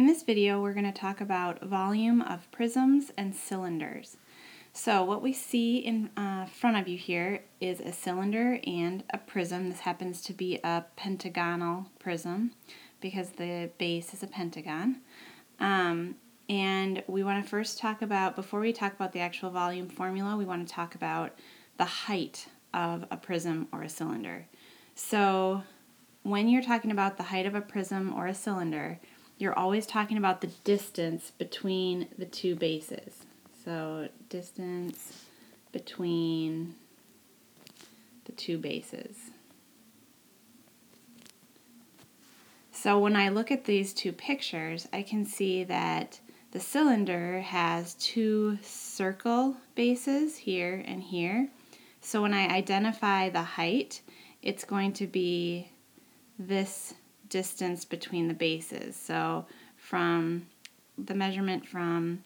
In this video, we're going to talk about volume of prisms and cylinders. So what we see in uh, front of you here is a cylinder and a prism. This happens to be a pentagonal prism because the base is a pentagon. Um, and we want to first talk about, before we talk about the actual volume formula, we want to talk about the height of a prism or a cylinder. So when you're talking about the height of a prism or a cylinder, you're always talking about the distance between the two bases. So distance between the two bases. So when I look at these two pictures, I can see that the cylinder has two circle bases here and here. So when I identify the height, it's going to be this distance between the bases. So from the measurement from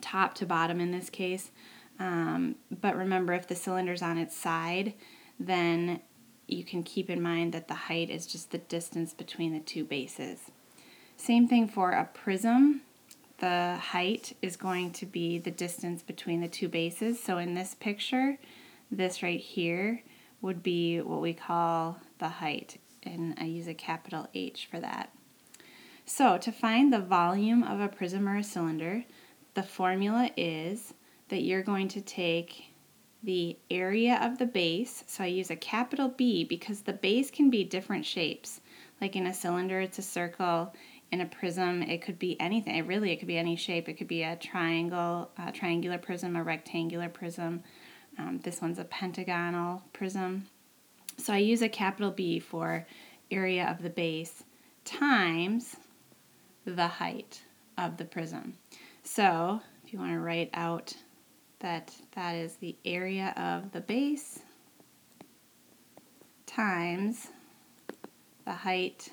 top to bottom in this case. Um, but remember, if the cylinder's on its side, then you can keep in mind that the height is just the distance between the two bases. Same thing for a prism. The height is going to be the distance between the two bases. So in this picture, this right here would be what we call the height and I use a capital H for that. So to find the volume of a prism or a cylinder, the formula is that you're going to take the area of the base, so I use a capital B because the base can be different shapes. Like in a cylinder, it's a circle. In a prism, it could be anything. It really, it could be any shape. It could be a triangle, a triangular prism, a rectangular prism. Um, this one's a pentagonal prism. So I use a capital B for area of the base times the height of the prism. So if you want to write out that that is the area of the base times the height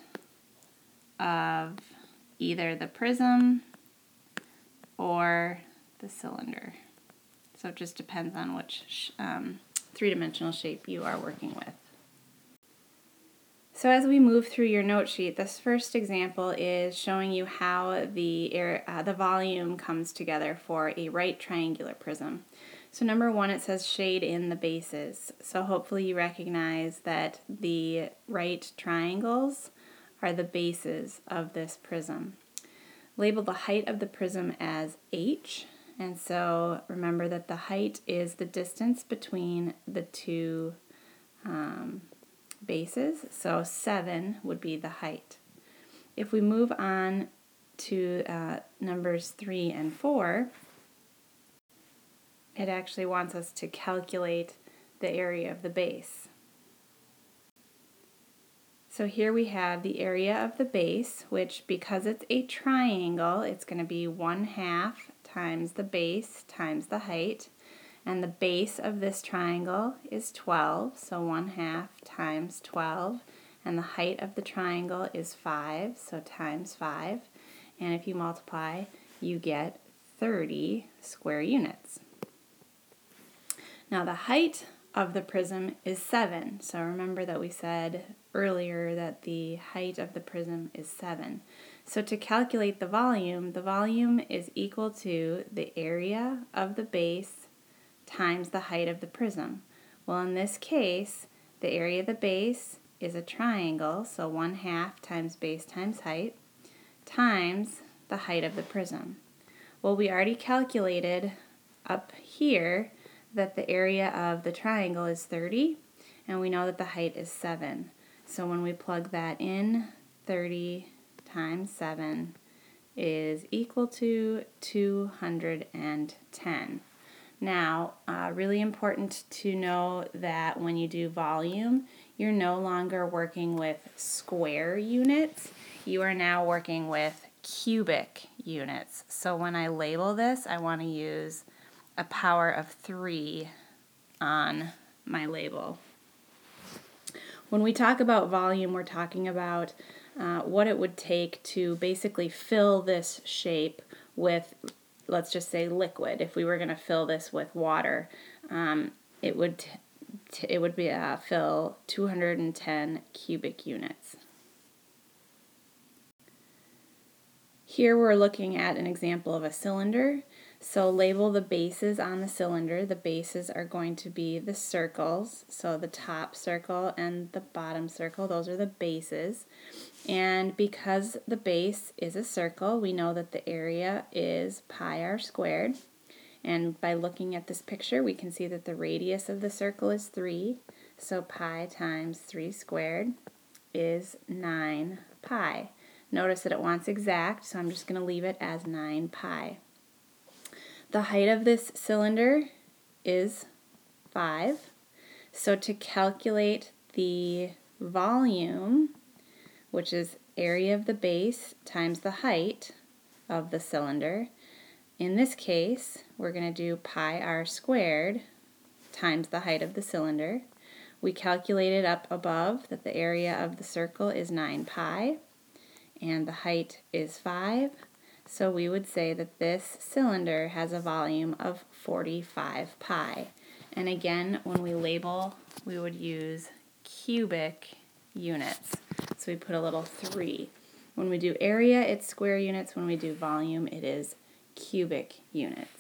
of either the prism or the cylinder. So it just depends on which um, three-dimensional shape you are working with. So as we move through your note sheet, this first example is showing you how the, air, uh, the volume comes together for a right triangular prism. So number one, it says shade in the bases. So hopefully you recognize that the right triangles are the bases of this prism. Label the height of the prism as h, and so remember that the height is the distance between the two um, bases, so 7 would be the height. If we move on to uh, numbers 3 and 4, it actually wants us to calculate the area of the base. So here we have the area of the base, which because it's a triangle, it's going to be 1 half times the base times the height. And the base of this triangle is 12, so 1 half times 12. And the height of the triangle is 5, so times 5. And if you multiply, you get 30 square units. Now the height of the prism is 7. So remember that we said earlier that the height of the prism is 7. So to calculate the volume, the volume is equal to the area of the base times the height of the prism. Well, in this case, the area of the base is a triangle, so 1 half times base times height, times the height of the prism. Well, we already calculated up here that the area of the triangle is 30, and we know that the height is 7. So when we plug that in, 30 times 7 is equal to 210. Now, uh, really important to know that when you do volume, you're no longer working with square units. You are now working with cubic units. So when I label this, I want to use a power of 3 on my label. When we talk about volume, we're talking about uh, what it would take to basically fill this shape with let's just say liquid, if we were going to fill this with water, um, it would t- it would be uh, fill 210 cubic units. Here we're looking at an example of a cylinder. So label the bases on the cylinder. The bases are going to be the circles. So the top circle and the bottom circle, those are the bases. And because the base is a circle, we know that the area is pi r squared. And by looking at this picture, we can see that the radius of the circle is 3. So pi times 3 squared is 9 pi. Notice that it wants exact, so I'm just going to leave it as 9 pi. The height of this cylinder is 5. So to calculate the volume, which is area of the base times the height of the cylinder, in this case, we're going to do pi r squared times the height of the cylinder. We calculated up above that the area of the circle is 9 pi and the height is 5. So we would say that this cylinder has a volume of 45 pi. And again, when we label, we would use cubic units. So we put a little 3. When we do area, it's square units. When we do volume, it is cubic units.